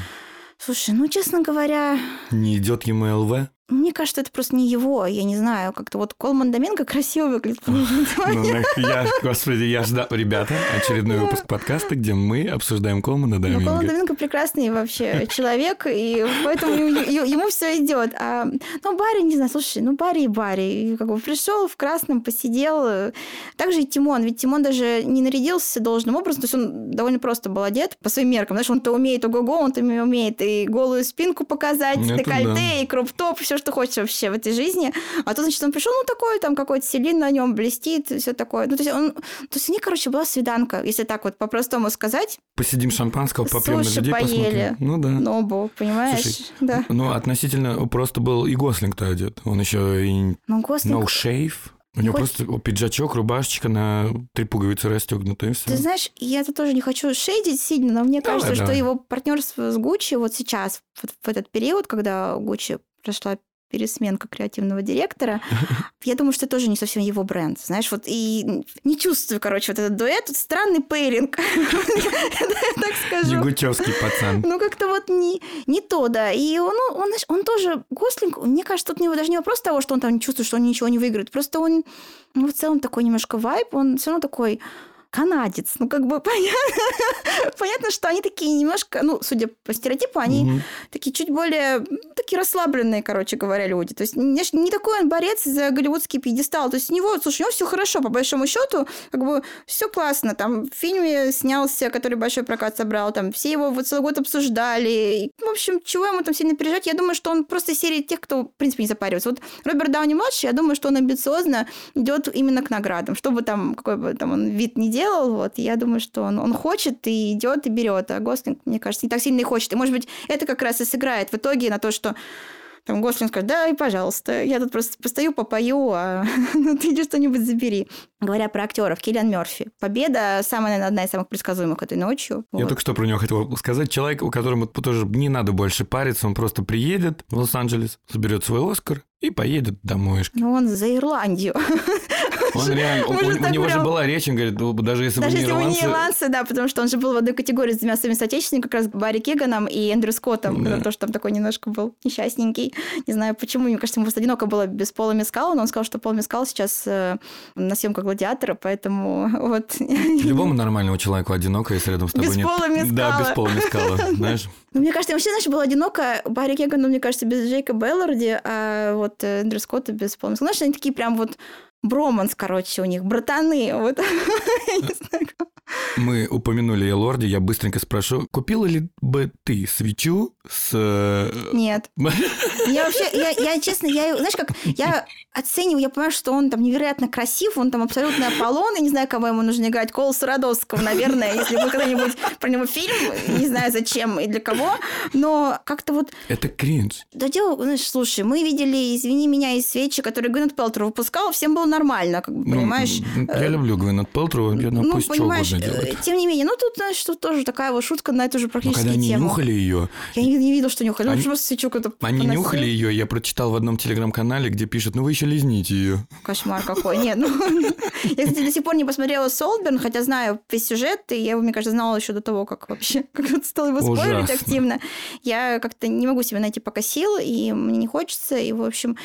Слушай, ну, честно говоря... Не идет ему ЛВ? Мне кажется, это просто не его, я не знаю, как-то вот Колман Доменко красиво выглядит. Ну, я, господи, я ждал, ребята, очередной выпуск подкаста, где мы обсуждаем Колмана Доменко. Ну, Колман Доменко прекрасный вообще человек, и поэтому ему все идет. А, ну, Барри, не знаю, слушай, ну, Барри и Барри, как бы пришел в красном, посидел. Также и Тимон, ведь Тимон даже не нарядился должным образом, то есть он довольно просто был одет по своим меркам. Знаешь, он-то умеет ого-го, он-то умеет и голую спинку показать, декольте, и кроп-топ, все что хочешь вообще в этой жизни. А тут, значит, он пришел, ну, такой, там, какой-то селин на нем блестит, все такое. Ну, то есть он... То есть у них, короче, была свиданка, если так вот по-простому сказать. Посидим шампанского, попьем на людей поели. посмотрим. Ну, да. Ну, бог, понимаешь? Слушай, да. Ну, относительно просто был и Гослинг-то одет. Он еще и... Ну, Гослинг... No shave. У него Хоть... просто пиджачок, рубашечка на три пуговицы расстегнутые. Все. Ты знаешь, я это тоже не хочу шейдить сильно, но мне давай, кажется, давай. что его партнерство с Гуччи вот сейчас, вот в этот период, когда Гуччи прошла пересменка креативного директора. Я думаю, что это тоже не совсем его бренд. Знаешь, вот и не чувствую, короче, вот этот дуэт. Тут странный пейринг, так скажу. Ягучевский пацан. Ну, как-то вот не, то, да. И он, он, он тоже, Гослинг, мне кажется, тут у него даже не вопрос того, что он там не чувствует, что он ничего не выиграет. Просто он, ну, в целом такой немножко вайп, он все равно такой канадец. Ну, как бы понятно, понятно, что они такие немножко, ну, судя по стереотипу, они угу. такие чуть более, такие расслабленные, короче говоря, люди. То есть не, не такой он борец за голливудский пьедестал. То есть у него, слушай, у него все хорошо, по большому счету, как бы все классно. Там в фильме снялся, который большой прокат собрал, там все его вот целый год обсуждали. В общем, чего ему там сильно переживать? Я думаю, что он просто из серии тех, кто, в принципе, не запаривается. Вот Роберт Дауни младший, я думаю, что он амбициозно идет именно к наградам, чтобы там какой бы там он вид не делал, вот, я думаю, что он, он хочет и идет и берет, а Гослинг, мне кажется, не так сильно и хочет. И, может быть, это как раз и сыграет в итоге на то, что там Гослинг скажет, да, и пожалуйста, я тут просто постою, попою, а ты иди что-нибудь забери. Говоря про актеров, Киллиан Мерфи. Победа самая, наверное, одна из самых предсказуемых этой ночью. Я вот. только что про него хотел сказать. Человек, у которого тоже не надо больше париться, он просто приедет в Лос-Анджелес, заберет свой Оскар и поедет домой. Ну, он за Ирландию. Он реально, у, у него же была речь, он говорит, «Ну, даже если даже бы не ирландцы... не ирландцы, да, потому что он же был в одной категории с двумя своими соотечественниками, как раз Барри Кеганом и Эндрю Скоттом, да. тоже там такой немножко был несчастненький. Не знаю почему, мне кажется, ему просто одиноко было без Пола Мескала, но он сказал, что Пол Мескал сейчас э, на съемках «Гладиатора», поэтому вот... Любому нормальному человеку одиноко, если рядом с тобой без нет... Пола Мескала. Да, без Пола Мескала, знаешь. Ну, мне кажется, вообще, знаешь, было одиноко Барри Кегану, мне кажется, без Джейка Белларди, а вот Эндрю Скотта без Пола Мескала. Знаешь, они такие прям вот броманс, короче, у них, братаны. Вот. Мы упомянули Элорди, я быстренько спрошу, купила ли бы ты свечу с... Э, Нет. Я вообще, я, я честно, я, знаешь, как, я оцениваю, я понимаю, что он там невероятно красив, он там абсолютно Аполлон, и не знаю, кого ему нужно играть, Колосу Родовского, наверное, если будет когда-нибудь про него фильм, не знаю зачем и для кого, но как-то вот... Это кринж. Да дело, знаешь, слушай, мы видели, извини меня, из свечи, которые Gwyneth Пелтер выпускал, всем было нормально, как бы, ну, понимаешь? Я э, люблю Gwyneth Пелтру, я ну, пусть понимаешь, делает. Тем не менее, ну тут, знаешь, тут тоже такая вот шутка на эту же практически Но когда тему. они нюхали ее... Я не, не видел, что нюхали, они, ну просто свечу какую-то Они поносил. нюхали ее, я прочитал в одном телеграм-канале, где пишут, ну вы еще лизните ее. Кошмар какой. Нет, ну... Я, кстати, до сих пор не посмотрела Солберн, хотя знаю весь сюжет, и я его, мне кажется, знала еще до того, как вообще как стал его спойлерить Ужасно. активно. Я как-то не могу себе найти пока сил, и мне не хочется, и, в общем,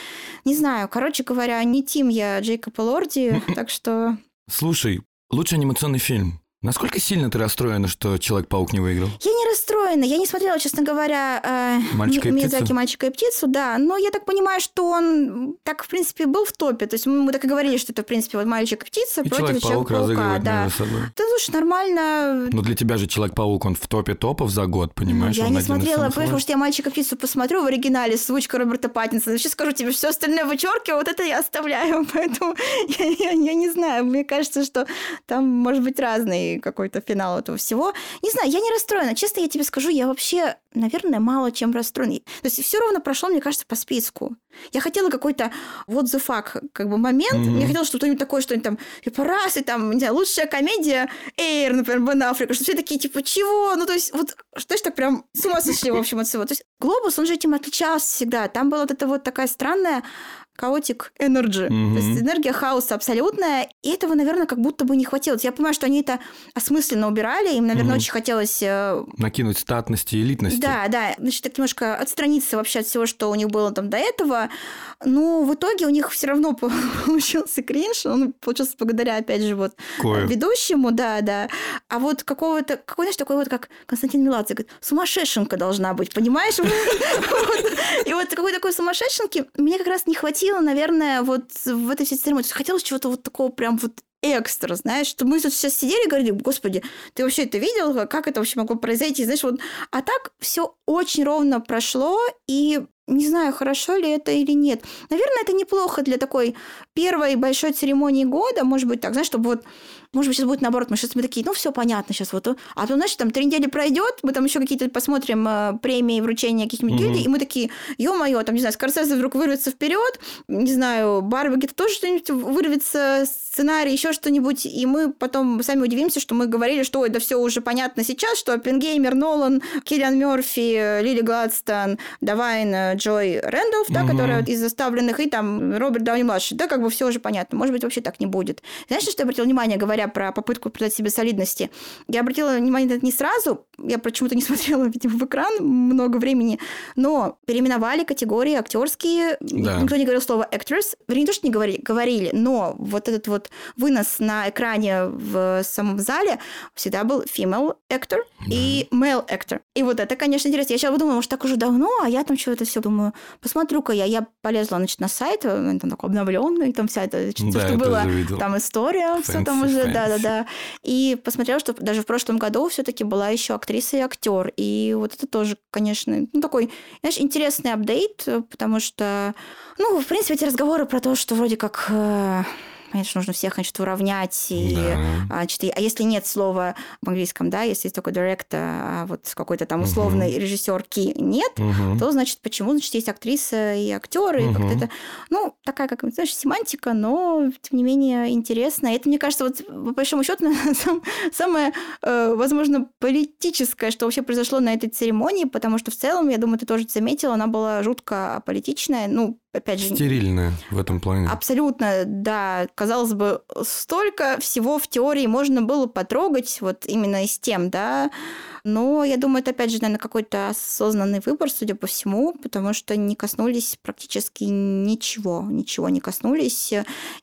не знаю. Короче говоря, не тим я Джейкоба Лорди, так что... Слушай, лучший анимационный фильм. Насколько сильно ты расстроена, что Человек-паук не выиграл? Я не расстроена. Я не смотрела, честно говоря, э, «Мальчика и Ми- птицу»? Миядзаки «Мальчика и птицу», да. Но я так понимаю, что он так, в принципе, был в топе. То есть мы, так и говорили, что это, в принципе, вот «Мальчик и птица» И против Человек-паук Человека-паука. разыгрывает Да. между собой. Да, слушай, нормально. Но для тебя же Человек-паук, он в топе топов за год, понимаешь? Ну, я Он не смотрела, потому что я «Мальчика и птицу» посмотрю в оригинале с озвучкой Роберта Паттинсона. Сейчас скажу тебе, все остальное вычеркиваю, вот это я оставляю. Поэтому я, я- я не знаю. Мне кажется, что там может быть какой-то финал этого всего. Не знаю, я не расстроена. Честно, я тебе скажу, я вообще, наверное, мало чем расстроена. То есть все ровно прошло, мне кажется, по списку. Я хотела какой-то what the fuck как бы момент. Мгм. Мне хотелось что-нибудь такое, что-нибудь там, типа, раз, и там, не знаю, лучшая комедия Эйр, например, Бен Аффлека, что все такие, типа, чего? Ну, то есть, вот, что ж так прям с ума сошли, в общем, от всего. То есть, Глобус, он же этим отличался всегда. Там была вот эта вот такая странная хаотик энерджи. Мгм. То есть энергия хаоса абсолютная, и этого, наверное, как будто бы не хватило. Я понимаю, что они это осмысленно убирали, им, наверное, Мгм. очень хотелось э, Накинуть статности элитности. да, да, значит, так немножко отстраниться вообще от всего, что у них было там до этого. Но в итоге у них все равно получился кринж. Он получился благодаря, опять же, вот Кое. ведущему, да, да. А вот какого-то, какой, знаешь, такой вот, как Константин Меладзе, говорит, сумасшедшенка должна быть, понимаешь? И вот какой такой сумасшедшенки мне как раз не хватило, наверное, вот в этой всей церемонии. Хотелось чего-то вот такого прям вот экстра, знаешь, что мы тут сейчас сидели и говорили, господи, ты вообще это видел, как это вообще могло произойти, знаешь, вот, а так все очень ровно прошло, и не знаю, хорошо ли это или нет. Наверное, это неплохо для такой первой большой церемонии года, может быть, так, знаешь, чтобы вот, может быть, сейчас будет наоборот, мы сейчас мы такие, ну, все понятно сейчас вот, а потом, знаешь, там три недели пройдет, мы там еще какие-то посмотрим э, премии, вручения каких-нибудь Мгм. гильдий, и мы такие, ё-моё, там, не знаю, Скорсезе вдруг вырвется вперед, не знаю, Барби где-то тоже что-нибудь вырвется, сценарий, еще что-нибудь, и мы потом сами удивимся, что мы говорили, что да все уже понятно сейчас, что Оппенгеймер, Нолан, Киллиан Мерфи, Лили Гладстон, Давайн, э, Джой Рэндалф, да, Мгм. которая из заставленных, и там Роберт Дауни-младший, да, как бы все уже понятно. Может быть, вообще так не будет. Знаешь, на что я обратила внимание, говоря про попытку придать себе солидности? Я обратила внимание на это не сразу, я почему-то не смотрела, видимо, в экран много времени, но переименовали категории актерские. Да. Никто не говорил слово actress. Вернее, не то, что не говорили, говорили, но вот этот вот вынос на экране в самом зале всегда был female actor и male actor. И вот это, конечно, интересно. Я сейчас подумала, может, так уже давно, а я там что-то все думаю, посмотрю-ка я. Я полезла, значит, на сайт, он там такой обновленный, там вся эта, значит, Да, что я было, там история, все там Fancy, уже, fancy. да-да-да. И посмотрела, что даже в прошлом году все-таки была еще актриса и актер. И вот это тоже, конечно, ну, такой, знаешь, интересный апдейт, э, потому что, ну, в принципе, эти разговоры про то, что вроде как э, Конечно, нужно всех, значит, уравнять. И, Да. а, значит, и- а если нет слова в английском, да, если есть только director, а вот какой-то там условный режиссер ки нет, Мгм. то, значит, почему, значит, есть актриса и актеры, и как-то это, ну, такая, как, знаешь, семантика, но, тем не менее, интересно. И это, мне кажется, вот, по большому счету, сам- самое, э, возможно, политическое, что вообще произошло на этой церемонии, потому что в целом, я думаю, ты тоже заметила, она была жутко политичная, ну, опять же... Стерильная в этом плане. Абсолютно, да. Казалось бы, столько всего в теории можно было потрогать, вот именно из тем, да. Но я думаю, это опять же, наверное, какой-то осознанный выбор, судя по всему, потому что не коснулись практически ничего, ничего не коснулись.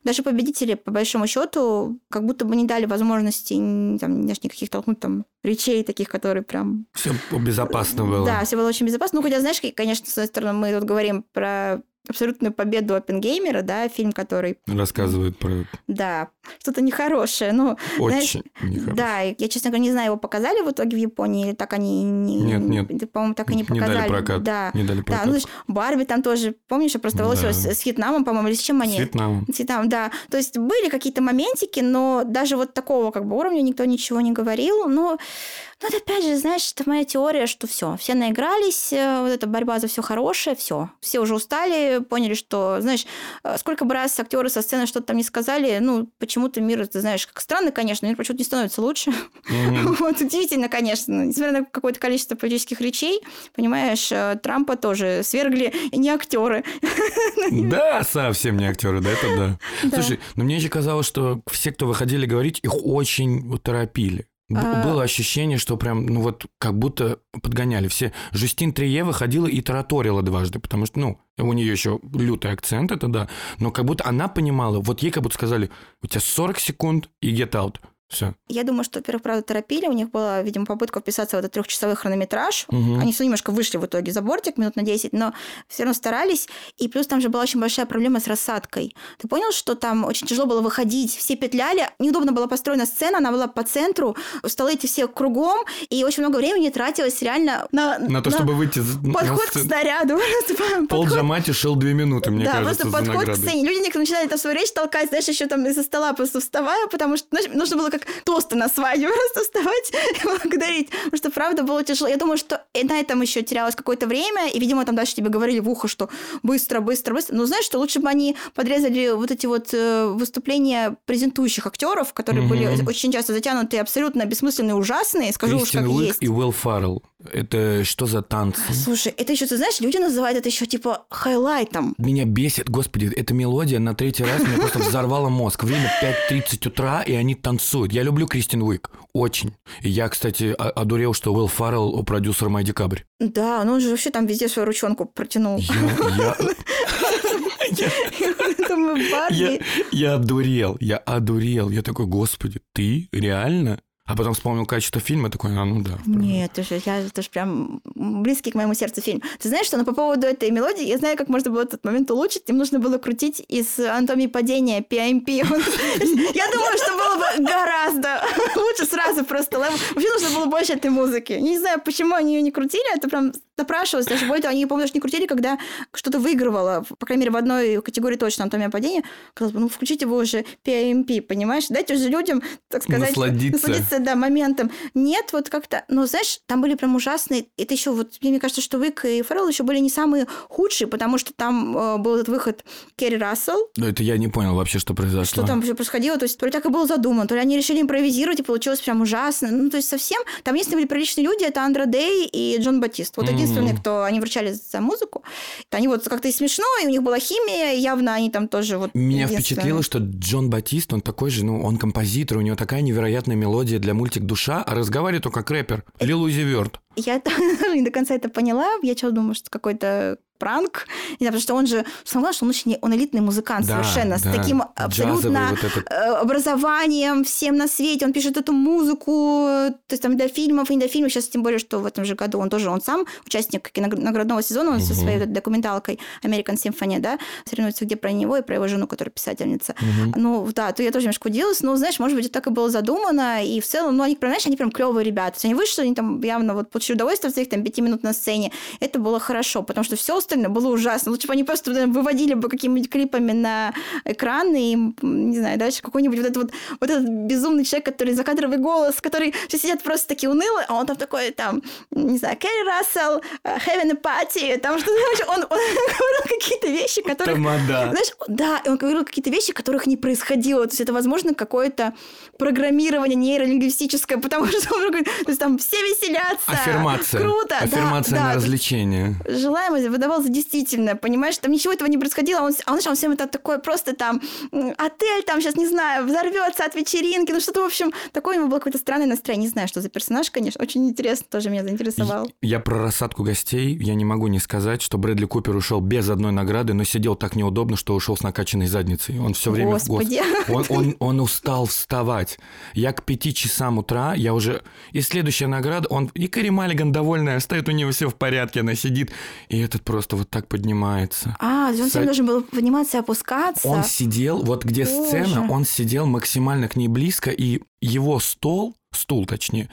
Даже победители, по большому счету, как будто бы не дали возможности там, знаешь, никаких толкнуть там речей таких, которые прям Все безопасно было. да, все было очень безопасно. Ну, хотя, знаешь, конечно, с одной стороны, мы тут говорим про абсолютную победу Оппенгеймера, да, фильм, который... Рассказывает про... Да, что-то нехорошее. Ну, Очень знаешь, нехорошее. Да, я, честно говоря, не знаю, его показали в итоге в Японии, или так они... Не, нет, нет. По-моему, так и не показали. Не дали прокат. Да, не дали прокат. да ну, Барби там тоже, помнишь, я просто да. с Вьетнамом, по-моему, или с чем они? С Вьетнамом. С Вьетнамом, да. То есть были какие-то моментики, но даже вот такого как бы уровня никто ничего не говорил. Но ну, это опять же, знаешь, это моя теория, что все, все наигрались, э, вот эта борьба за все хорошее, все. Все уже устали, поняли, что, знаешь, э, сколько бы раз актеры со сцены что-то там не сказали, ну, почему-то мир, ты знаешь, как странно, конечно, мир почему-то не становится лучше. Mm-hmm. вот удивительно, конечно, несмотря на какое-то количество политических речей, понимаешь, э, Трампа тоже свергли не актеры. да, совсем не актеры, да, это да. да. Слушай, но мне еще казалось, что все, кто выходили говорить, их очень торопили. А... Было ощущение, что прям, ну вот, как будто подгоняли. Все. Жюстин Трие выходила и тараторила дважды, потому что, ну, у нее еще лютый акцент, это да, но как будто она понимала, вот ей как будто сказали, у тебя 40 секунд и get out. Все. Я думаю, что, во-первых, правда, торопили. У них была, видимо, попытка вписаться в этот трехчасовой хронометраж. Угу. Они все немножко вышли в итоге за бортик минут на 10, но все равно старались. И плюс там же была очень большая проблема с рассадкой. Ты понял, что там очень тяжело было выходить, все петляли, неудобно была построена сцена, она была по центру, столы эти все кругом, и очень много времени тратилось реально на... На то, на чтобы выйти... Подход к снаряду. Пол Джамати шел две минуты, мне да, кажется, просто подход к сцене. Люди некоторые начинали там свою речь толкать, знаешь, еще там из-за стола просто вставая, потому что нужно было как тосты на свадьбу просто вставать и благодарить. Потому что, правда, было тяжело. Я думаю, что и на этом еще терялось какое-то время, и, видимо, там дальше тебе говорили в ухо, что быстро, быстро, быстро. Но знаешь, что лучше бы они подрезали вот эти вот э, выступления презентующих актеров, которые угу. были очень часто затянутые, абсолютно бессмысленные, ужасные. Скажу Кристин уж как Уик есть. и Уилл Фаррелл. Это что за танцы? Слушай, это еще, ты знаешь, люди называют это еще типа хайлайтом. Меня бесит, господи, эта мелодия на третий раз мне просто взорвала мозг. Время 5.30 утра, и они танцуют. Я люблю Кристин Уик, очень. И я, кстати, одурел, что Уилл Фаррелл продюсер Май Декабрь. Да, ну он же вообще там везде свою ручонку протянул. Я, я, я одурел, я одурел. Я такой, господи, ты реально? А потом вспомнил качество фильма, такой, а ну да. Нет, это же, я, это же прям близкий к моему сердцу фильм. Ты знаешь, что ну, по поводу этой мелодии, я знаю, как можно было этот момент улучшить. Им нужно было крутить из анатомии падения PMP. Я думаю, что было бы гораздо лучше сразу просто. Вообще нужно было больше этой музыки. Не знаю, почему они ее не крутили, это прям напрашивалось. Даже более того, они, помню, не крутили, когда что-то выигрывало, по крайней мере, в одной категории точно анатомия падения. Казалось бы, ну включите вы уже PMP, понимаешь? Дайте уже людям, так сказать, насладиться да, моментом. Нет, вот как-то, ну, знаешь, там были прям ужасные. Это еще вот, мне кажется, что Вик и Феррелл еще были не самые худшие, потому что там э, был этот выход Керри Рассел. Ну, это я не понял вообще, что произошло. Что там все происходило. То есть, то ли так и было задумано, то ли они решили импровизировать, и получилось прям ужасно. Ну, то есть, совсем... Там единственные были приличные люди, это Андра Дэй и Джон Батист. Вот mm-hmm. единственные, кто... Они вручали за музыку. Они вот как-то и смешно, и у них была химия, явно они там тоже вот... Меня впечатлило, что Джон Батист, он такой же, ну, он композитор, у него такая невероятная мелодия для мультик «Душа», а разговаривает только как рэпер. Лил Узи Верт. Я не до конца это поняла. Я что думаю, что какой-то пранк. Не знаю, потому что он же, самое главное, что он очень он элитный музыкант да, совершенно, да. с таким абсолютно вот этот... Э, образованием всем на свете. Он пишет эту музыку, то есть там для фильмов и не для фильмов. Сейчас тем более, что в этом же году он тоже, он сам участник наградного сезона, он угу. со своей документалкой American Symphony, да, соревнуется где про него и про его жену, которая писательница. Угу. Ну, да, то я тоже немножко удивилась, но, знаешь, может быть, это так и было задумано, и в целом, ну, они, прям, знаешь, они прям клевые ребята. То есть они вышли, они там явно вот получили удовольствие от своих там пяти минут на сцене. Это было хорошо, потому что все остальное было ужасно. Лучше бы они просто выводили бы какими-нибудь клипами на экран и, не знаю, дальше какой-нибудь вот этот вот, вот этот безумный человек, который закадровый голос, который все сидят просто такие унылые, а он там такой, там, не знаю, Кэрри Рассел, э, a Party, там что-то, он, он говорил какие-то вещи, которые... Тамада. Знаешь, да, он говорил какие-то вещи, которых не происходило. То есть это, возможно, какое-то программирование нейролингвистическое, потому что он говорит, то есть там все веселятся. Аффирмация. Круто. Аффирмация да, на да. развлечение. Желаемое выдавал за действительно, понимаешь? Там ничего этого не происходило. Он, а он, он всем это такое просто там отель там сейчас, не знаю, взорвется от вечеринки. Ну что-то, в общем, такое у него было какое-то странное настроение. Не знаю, что за персонаж, конечно. Очень интересно, тоже меня заинтересовал. Я про рассадку гостей, я не могу не сказать, что Брэдли Купер ушел без одной награды, но сидел так неудобно, что ушел с накачанной задницей. Он все время... Господи. Он, он, он устал вставать. Я к пяти часам утра, я уже... И следующая награда, он... И Кэрри Маллиган довольная, стоит у него все в порядке, она сидит. И этот просто просто вот так поднимается. А, он Са- должен был подниматься и опускаться. Он сидел, вот где Боже. сцена, он сидел максимально к ней близко, и его стол, стул точнее,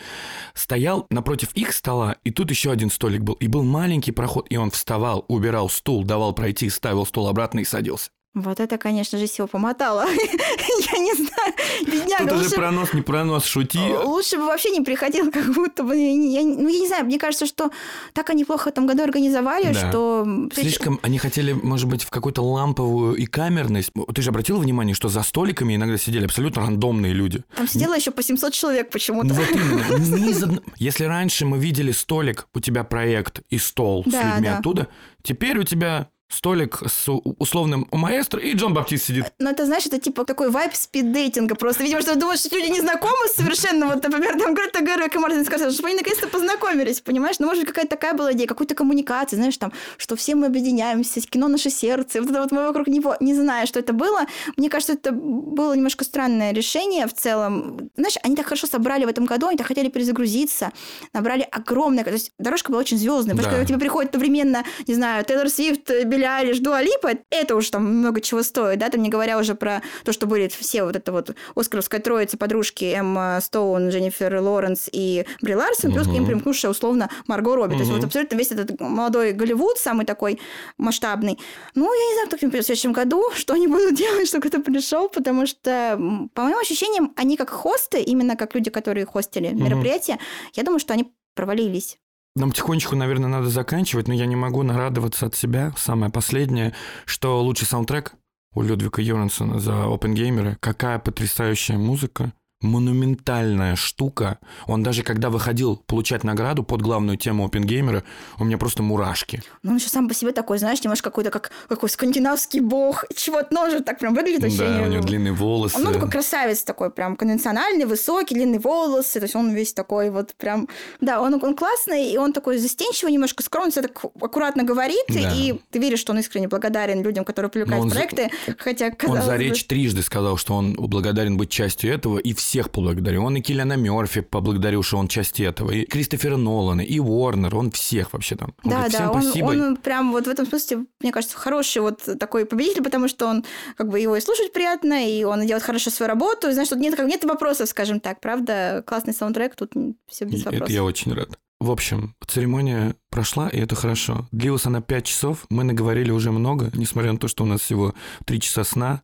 стоял напротив их стола, и тут еще один столик был, и был маленький проход, и он вставал, убирал стул, давал пройти, ставил стул обратно и садился. Вот это, конечно, жизнь его помотала. Я не знаю, бедняга. Тут уже лучше- пронос, не пронос, шути. Лучше бы вообще не приходил, как будто бы. Я, ну, я не знаю, мне кажется, что так они плохо в этом году организовали, Да. что... Слишком они хотели, может быть, в какую-то ламповую и камерность. Ты же обратил внимание, что за столиками иногда сидели абсолютно рандомные люди. Там сидело еще по 700 человек почему-то. Ну вот именно. Если раньше мы видели столик, у тебя проект и стол с людьми да. оттуда, теперь у тебя столик с условным маэстро и Джон Баптист сидит. Но это, знаешь, это типа такой вайп спиддейтинга просто. Видимо, что думаешь, что люди не знакомы совершенно. Вот, например, там Грета Гервик и Мартин Скорсезе, чтобы они наконец-то познакомились, понимаешь? Ну, может какая-то такая была идея, какой-то коммуникации, знаешь, там, что все мы объединяемся, кино наше сердце, вот это вот мы вокруг него, не знаю, что это было. Мне кажется, это было немножко странное решение в целом. Знаешь, они так хорошо собрали в этом году, они так хотели перезагрузиться, набрали огромное... То есть дорожка была очень звездная, потому что Да. когда тебе приходит одновременно, не знаю, Тейлор Свифт, Билли Айлиш, Дуа Липа, это уж там много чего стоит, да, там не говоря уже про то, что были все вот это вот оскаровская троица подружки Эмма Стоун, Дженнифер Лоренс и Бри Ларсон, плюс к ним примкнувшая условно Марго Робби. То есть вот абсолютно весь этот молодой Голливуд, самый такой масштабный. Ну, я не знаю, кто к ним придет в следующем году, что они будут делать, чтобы кто-то пришел, потому что, по моим ощущениям, они как хосты, именно как люди, которые хостили Мгм. мероприятие, я думаю, что они провалились. Нам потихонечку, наверное, надо заканчивать, но я не могу нарадоваться от себя. Самое последнее, что лучший саундтрек у Людвига Йорансона за Open Gamer. Какая потрясающая музыка. Монументальная штука. Он даже когда выходил получать награду под главную тему Gamer, у меня просто мурашки. Ну, он еще сам по себе такой, знаешь, немножко какой-то как какой скандинавский бог. Чего-то, ну, же так прям выглядит очень... Да, у него длинные волосы. Он ну, такой красавец такой, прям конвенциональный, высокий, длинные волосы, то есть он весь такой вот прям... Да, он, он классный, и он такой застенчивый, немножко скромный, всё так аккуратно говорит, Да. и ты веришь, что он искренне благодарен людям, которые привлекают он в за- проекты, хотя, Он за бы, речь трижды сказал, что он благодарен быть частью этого, и всех поблагодарил. Он и Киллиана Мерфи поблагодарил, что он часть этого, и Кристофера Нолана, и Уорнер, он всех вообще там. Он Да, говорит, да, он, спасибо. он прям вот в этом смысле, мне кажется, хороший вот такой победитель, потому что он как бы его и слушать приятно, и он делает хорошо свою работу, и знаешь, тут нет, как, нет вопросов, скажем так, правда, классный саундтрек, тут все без И Это вопросов. я очень рад. В общем, церемония прошла, и это хорошо. Длилась она 5 часов, мы наговорили уже много, несмотря на то, что у нас всего 3 часа сна.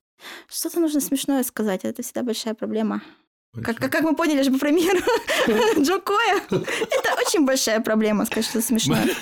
Что-то нужно смешное сказать, это всегда большая проблема. Как, как, как мы поняли же по примеру Джо Коя, это очень большая проблема, сказать что-то смешное.